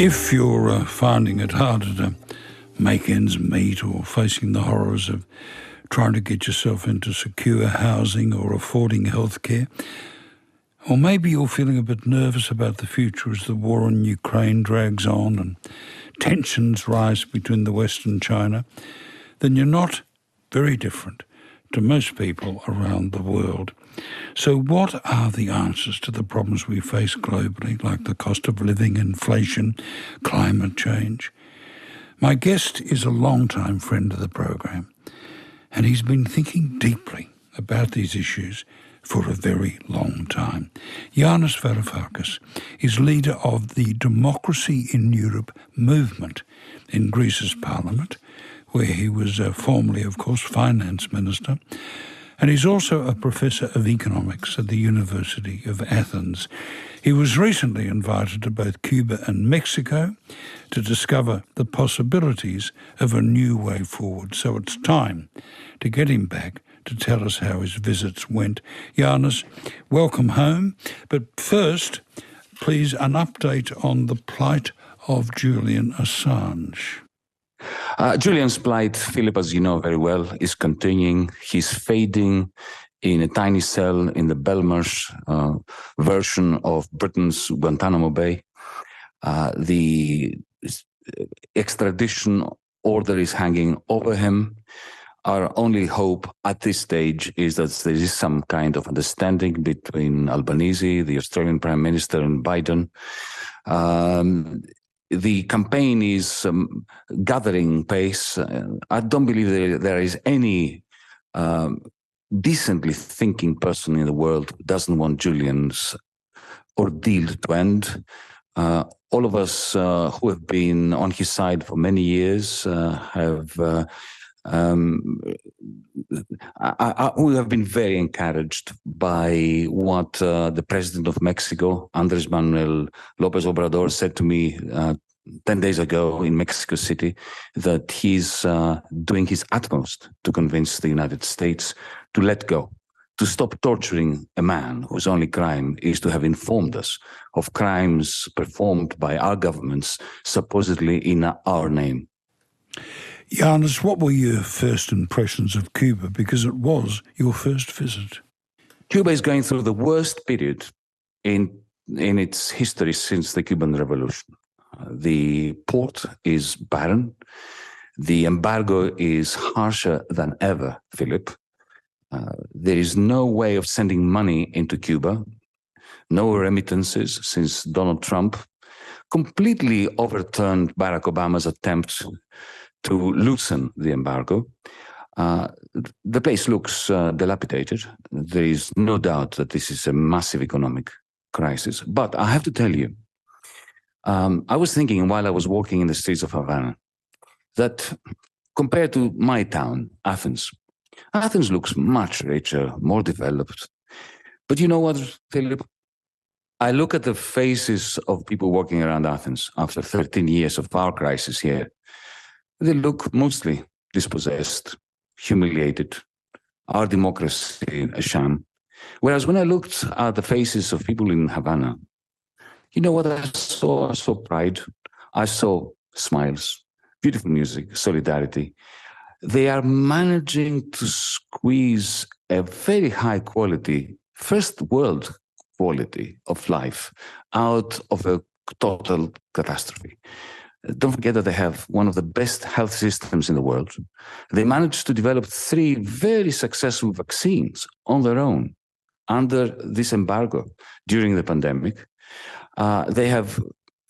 If you're uh, finding it harder to make ends meet or facing the horrors of trying to get yourself into secure housing or affording healthcare, or maybe you're feeling a bit nervous about the future as the war in Ukraine drags on and tensions rise between the West and China, then you're not very different to most people around the world. So, what are the answers to the problems we face globally, like the cost of living, inflation, climate change? My guest is a long-time friend of the program, and he's been thinking deeply about these issues for a very long time. Yanis Varoufakis is leader of the Democracy in Europe movement in Greece's parliament, where he was uh, formerly, of course, finance minister. And he's also a professor of economics at the University of Athens. He was recently invited to both Cuba and Mexico to discover the possibilities of a new way forward. So it's time to get him back to tell us how his visits went. Yanis, welcome home. But first, please, an update on the plight of Julian Assange. Uh, Julian's plight, Philip, as you know very well, is continuing. He's fading in a tiny cell in the Belmarsh uh, version of Britain's Guantanamo Bay. Uh, the extradition order is hanging over him. Our only hope at this stage is that there is some kind of understanding between Albanese, the Australian Prime Minister, and Biden. Um, the campaign is um, gathering pace. Uh, I don't believe there, there is any um, decently thinking person in the world who doesn't want Julian's ordeal to end. Uh, all of us uh, who have been on his side for many years uh, have uh, um, I, I, we have been very encouraged by what uh, the president of Mexico, Andres Manuel Lopez Obrador, said to me uh, 10 days ago in Mexico City that he's uh, doing his utmost to convince the United States to let go, to stop torturing a man whose only crime is to have informed us of crimes performed by our governments, supposedly in our name. Yanis, what were your first impressions of Cuba? Because it was your first visit. Cuba is going through the worst period in in its history since the Cuban Revolution. The port is barren. The embargo is harsher than ever, Philip. Uh, there is no way of sending money into Cuba, no remittances since Donald Trump completely overturned Barack Obama's attempt to loosen the embargo. Uh, the place looks uh, dilapidated. There is no doubt that this is a massive economic crisis. But I have to tell you, um, I was thinking while I was walking in the streets of Havana that compared to my town, Athens, Athens looks much richer, more developed. But you know what, Philip? I look at the faces of people walking around Athens after 13 years of power crisis here, they look mostly dispossessed, humiliated, our democracy a sham. Whereas when I looked at the faces of people in Havana, you know what I saw? I saw pride. I saw smiles, beautiful music, solidarity. They are managing to squeeze a very high quality, first world quality of life out of a total catastrophe. Don't forget that they have one of the best health systems in the world. They managed to develop three very successful vaccines on their own under this embargo during the pandemic. Uh, they have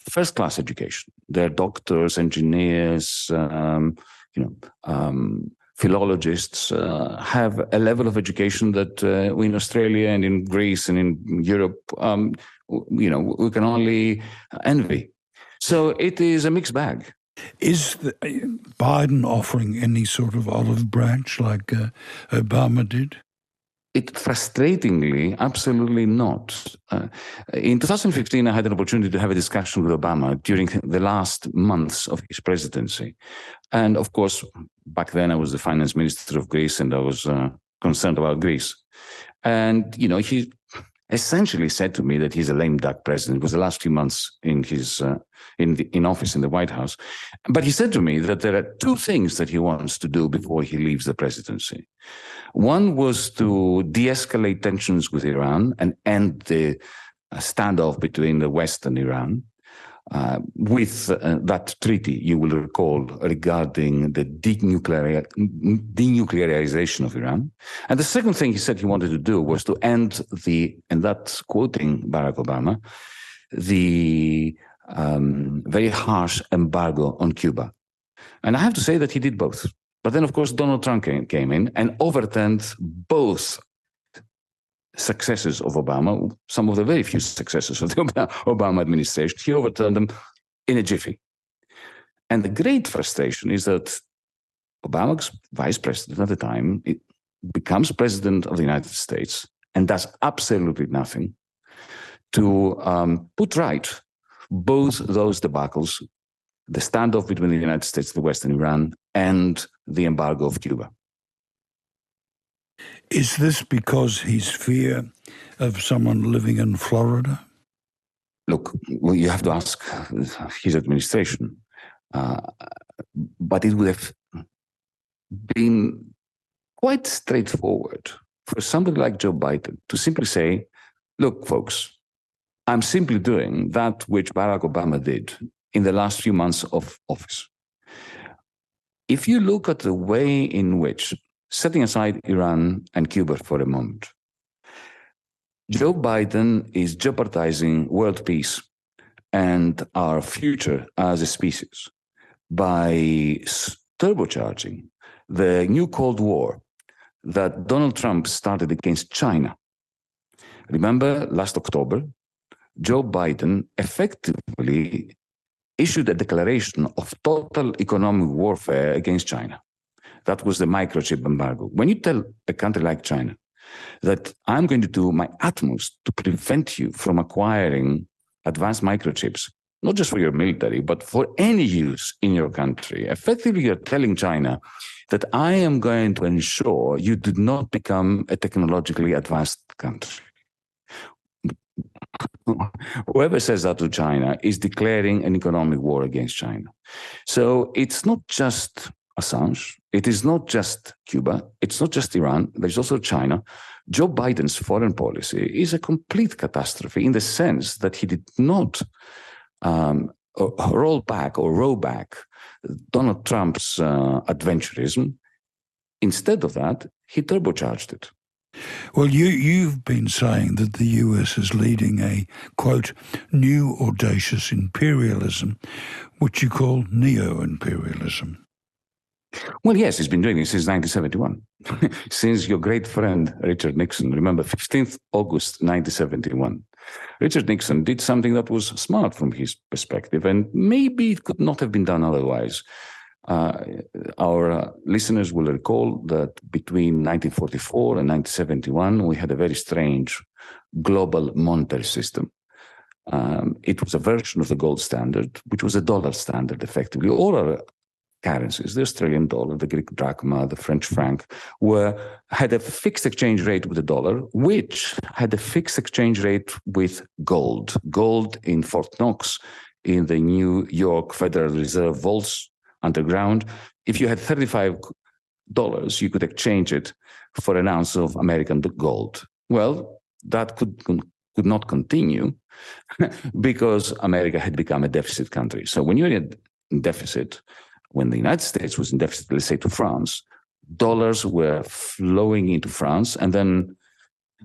first class education. They're doctors, engineers, um, you know, um, philologists uh, have a level of education that uh, in Australia and in Greece and in Europe, um, you know, we can only envy. So it is a mixed bag. Is the, Biden offering any sort of olive branch like uh, Obama did? It frustratingly, absolutely not. Uh, in 2015, I had an opportunity to have a discussion with Obama during the last months of his presidency. And of course, back then I was the finance minister of Greece and I was uh, concerned about Greece. And, you know, he essentially said to me that he's a lame duck president. It was the last few months in his uh, in the, in office in the White House, but he said to me that there are two things that he wants to do before he leaves the presidency. One was to de-escalate tensions with Iran and end the uh, standoff between the West and Iran. Uh, with uh, that treaty, you will recall, regarding the denuclear- denuclearization of Iran. And the second thing he said he wanted to do was to end the, and that's quoting Barack Obama, the um, very harsh embargo on Cuba. And I have to say that he did both. But then, of course, Donald Trump came, came in and overturned both successes of Obama, some of the very few successes of the Obama administration, he overturned them in a jiffy. And the great frustration is that Obama's vice president at the time becomes president of the United States and does absolutely nothing to um, put right both those debacles, the standoff between the United States, the West, and Iran, and the embargo of Cuba. Is this because he's fear of someone living in Florida? Look, well, you have to ask his administration. Uh, but it would have been quite straightforward for somebody like Joe Biden to simply say, look, folks, I'm simply doing that which Barack Obama did in the last few months of office. If you look at the way in which setting aside Iran and Cuba for a moment, Joe Biden is jeopardizing world peace and our future as a species by turbocharging the new Cold War that Donald Trump started against China. Remember last October, Joe Biden effectively issued a declaration of total economic warfare against China. That was the microchip embargo. When you tell a country like China that I'm going to do my utmost to prevent you from acquiring advanced microchips, not just for your military, but for any use in your country, effectively you're telling China that I am going to ensure you do not become a technologically advanced country. Whoever says that to China is declaring an economic war against China. So it's not just Assange. It is not just Cuba. It's not just Iran. There's also China. Joe Biden's foreign policy is a complete catastrophe in the sense that he did not um, roll back or row back Donald Trump's uh, adventurism. Instead of that, he turbocharged it. Well, you, you've been saying that the US is leading a, quote, new audacious imperialism, which you call neo imperialism. Well, yes, he's been doing it since 1971, since your great friend Richard Nixon. Remember, 15th August 1971. Richard Nixon did something that was smart from his perspective, and maybe it could not have been done otherwise. Uh, our uh, listeners will recall that between 1944 and 1971, we had a very strange global monetary system. Um, it was a version of the gold standard, which was a dollar standard, effectively. All our currencies, the Australian dollar, the Greek drachma, the French franc, were had a fixed exchange rate with the dollar, which had a fixed exchange rate with gold. Gold in Fort Knox, in the New York Federal Reserve vaults underground. If you had thirty-five dollars, you could exchange it for an ounce of American gold. Well, that could could not continue because America had become a deficit country. So when you're in deficit, when the United States was in deficit, let's say to France, dollars were flowing into France. And then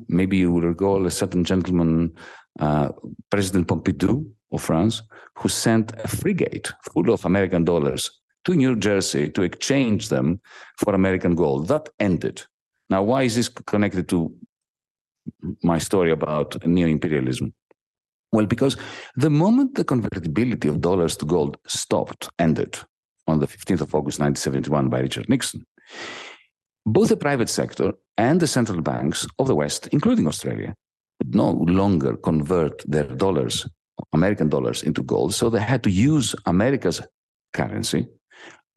maybe you will recall a certain gentleman, uh, President Pompidou of France, who sent a frigate full of American dollars to New Jersey to exchange them for American gold. That ended. Now, why is this connected to my story about neo imperialism? Well, because the moment the convertibility of dollars to gold stopped, ended, on the 15th of August 1971 by Richard Nixon, both the private sector and the central banks of the West, including Australia, could no longer convert their dollars, American dollars, into gold. So they had to use America's currency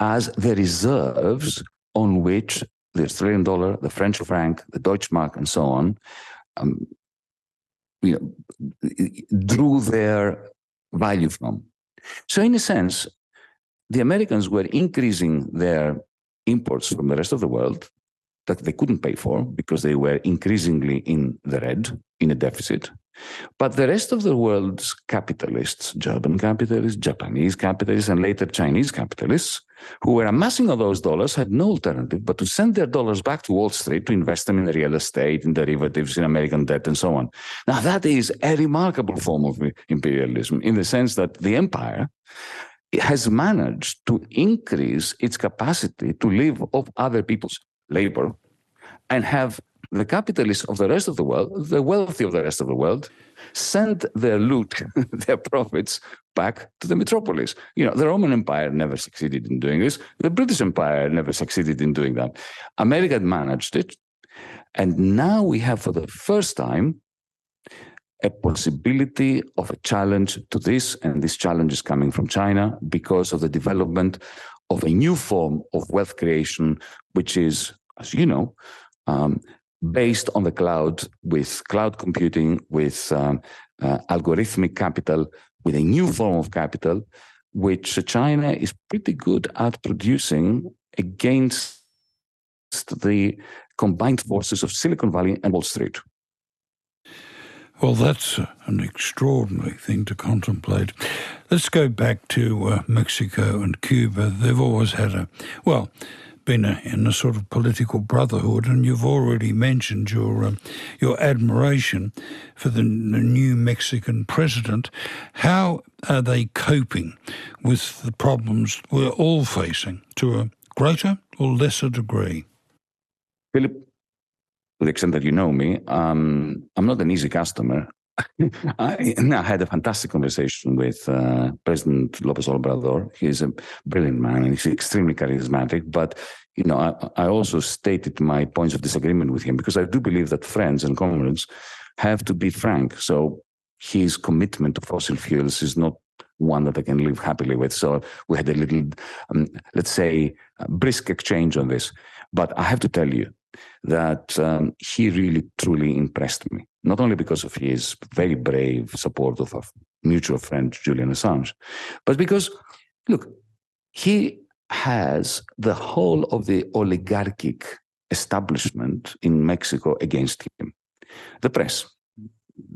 as the reserves on which the Australian dollar, the French franc, the Deutsche Mark, and so on um, you know, drew their value from. So, in a sense, the Americans were increasing their imports from the rest of the world that they couldn't pay for because they were increasingly in the red, in a deficit. But the rest of the world's capitalists, German capitalists, Japanese capitalists, and later Chinese capitalists, who were amassing all those dollars, had no alternative but to send their dollars back to Wall Street to invest them in real estate, in derivatives, in American debt, and so on. Now, that is a remarkable form of imperialism in the sense that the empire has managed to increase its capacity to live off other people's labor and have the capitalists of the rest of the world, the wealthy of the rest of the world, send their loot, their profits back to the metropolis. You know, the Roman Empire never succeeded in doing this. The British Empire never succeeded in doing that. America managed it. And now we have, for the first time, a possibility of a challenge to this. And this challenge is coming from China because of the development of a new form of wealth creation, which is, as you know, um, based on the cloud with cloud computing, with um, uh, algorithmic capital, with a new form of capital, which China is pretty good at producing against the combined forces of Silicon Valley and Wall Street. Well, that's an extraordinary thing to contemplate. Let's go back to uh, Mexico and Cuba. They've always had a, well, been a, in a sort of political brotherhood, and you've already mentioned your um, your admiration for the, the, new Mexican president. How are they coping with the problems we're all facing to a greater or lesser degree? Philip, to the extent that you know me, um, I'm not an easy customer. I, I, had a fantastic conversation with uh, President Lopez Obrador. He's a brilliant man and he's extremely charismatic. But you know, I, I, also stated my points of disagreement with him because I do believe that friends and comrades have to be frank. So his commitment to fossil fuels is not one that I can live happily with. So we had a little, um, let's say, brisk exchange on this. But I have to tell you, that um, he really truly impressed me. Not only because of his very brave support of a mutual friend, Julian Assange, but because, look, he has the whole of the oligarchic establishment in Mexico against him. The press,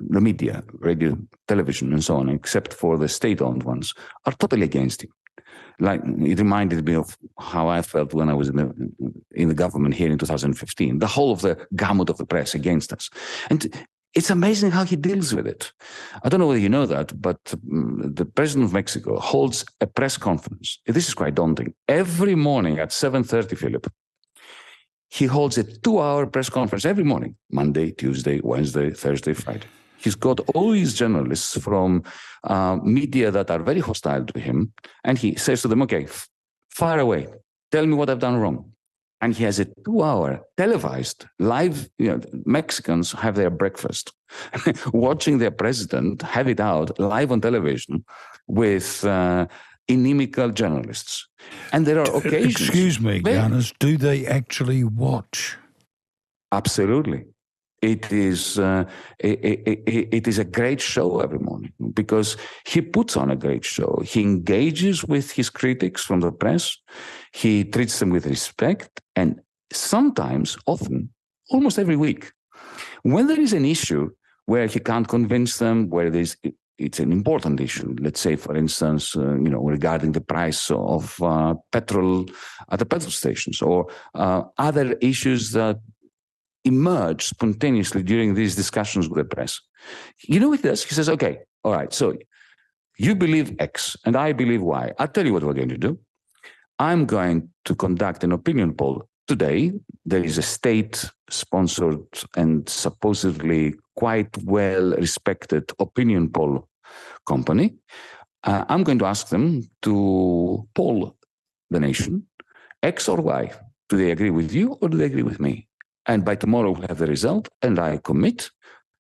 the media, radio, television, and so on, except for the state owned ones, are totally against him like it reminded me of how I felt when I was in the in the government here in 2015. The whole of the gamut of the press against us, and it's amazing how he deals with it. I don't know whether you know that, but um, the president of Mexico holds a press conference. This is quite daunting. Every morning at 7:30, Philip, he holds a two-hour press conference every morning, Monday, Tuesday, Wednesday, Thursday, Friday. He's got all these journalists from uh, media that are very hostile to him, and he says to them, "Okay, fire away. Tell me what I've done wrong." And he has a two-hour televised live. You know, Mexicans have their breakfast, watching their president have it out live on television with. Uh, inimical journalists. And there are occasions. Excuse me, Yanis, do they actually watch? Absolutely it is uh, it, it, it is a great show every morning because he puts on a great show. He engages with his critics from the press. He treats them with respect, and sometimes, often, almost every week, when there is an issue where he can't convince them, where it's an important issue. Let's say, for instance, uh, you know, regarding the price of uh, petrol at the petrol stations, or uh, other issues that emerge spontaneously during these discussions with the press. You know what he does? He says, okay, all right, so you believe X and I believe Y. I'll tell you what we're going to do. I'm going to conduct an opinion poll today. There is a state sponsored and supposedly quite well respected opinion poll company. Uh, I'm going to ask them to poll the nation X or Y. Do they agree with you or do they agree with me? And by tomorrow, we'll have the result. And I commit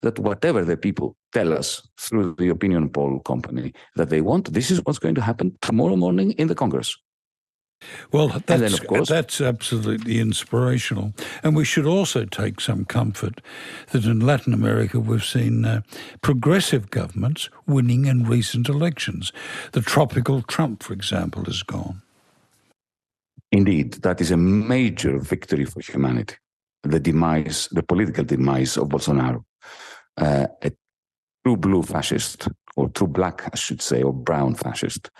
that whatever the people tell us through the opinion poll company that they want, this is what's going to happen tomorrow morning in the Congress. Well, that's, course, that's absolutely inspirational. And we should also take some comfort that in Latin America we've seen uh, progressive governments winning in recent elections. The tropical Trump, for example, is gone. Indeed, that is a major victory for humanity. The demise, the political demise of Bolsonaro, uh, a true blue fascist, or true black, I should say, or brown fascist,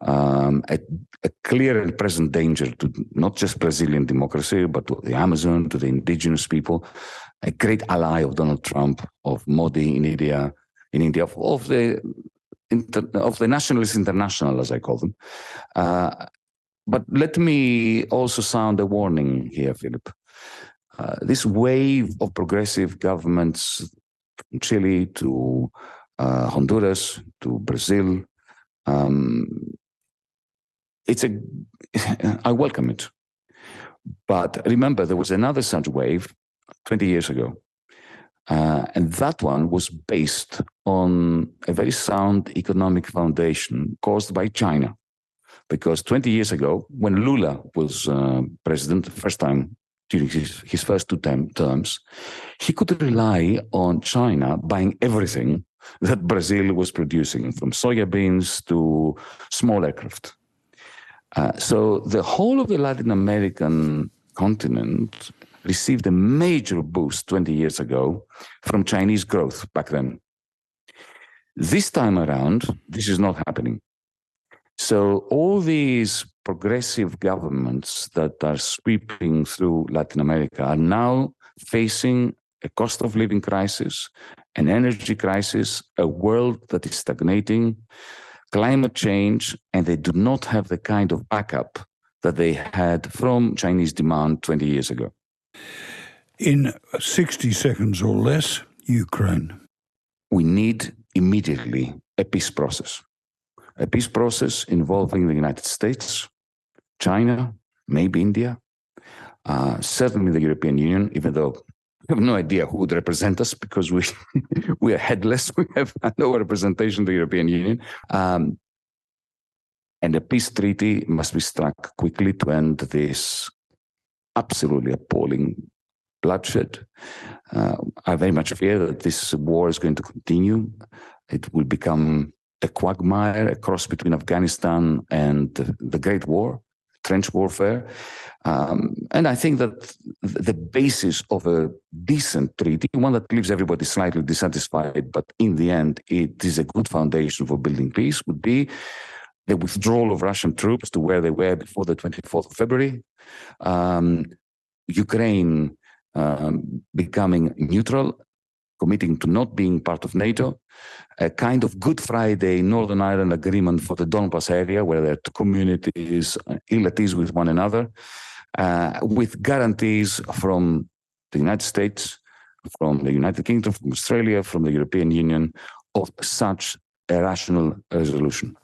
um, a, a, clear and present danger to not just Brazilian democracy, but to the Amazon, to the indigenous people, a great ally of Donald Trump, of Modi in India, in India, of, of the inter, of the nationalist international, as I call them. Uh, but let me also sound a warning here, Philip. Uh, this wave of progressive governments, from Chile to uh, Honduras to Brazil, um, it's a. I welcome it, but remember there was another such wave 20 years ago, uh, and that one was based on a very sound economic foundation caused by China because 20 years ago, when Lula was uh, president, the first time during his, his first two term, terms, he could rely on China buying everything that Brazil was producing, from soya beans to small aircraft. Uh, so the whole of the Latin American continent received a major boost 20 years ago from Chinese growth back then. This time around, this is not happening. So all these progressive governments that are sweeping through Latin America are now facing a cost of living crisis, an energy crisis, a world that is stagnating, climate change, and they do not have the kind of backup that they had from Chinese demand 20 years ago. In 60 seconds or less, Ukraine. We need immediately a peace process a peace process involving the United States, China, maybe India, uh, certainly the European Union, even though we have no idea who would represent us because we we are headless. We have no representation in the European Union. Um, and a peace treaty must be struck quickly to end this absolutely appalling bloodshed. Uh, I very much fear that this war is going to continue. It will become a quagmire, a cross between Afghanistan and the Great War, trench warfare. Um, and I think that the basis of a decent treaty, one that leaves everybody slightly dissatisfied, but in the end, it is a good foundation for building peace, would be the withdrawal of Russian troops to where they were before the 24th of February, um, Ukraine um, becoming neutral committing to not being part of NATO, a kind of Good Friday Northern Ireland agreement for the Donbass area, where two communities uh, ill at ease with one another, uh, with guarantees from the United States, from the United Kingdom, from Australia, from the European Union of such a rational resolution.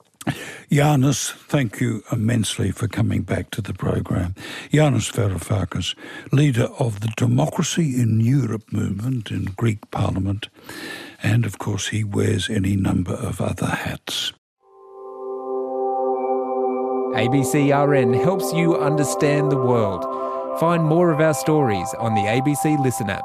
Yanis, thank you immensely for coming back to the program. Yanis Varoufakis, leader of the Democracy in Europe movement in Greek Parliament, and of course he wears any number of other hats. ABCRN helps you understand the world. Find more of our stories on the ABC Listen app.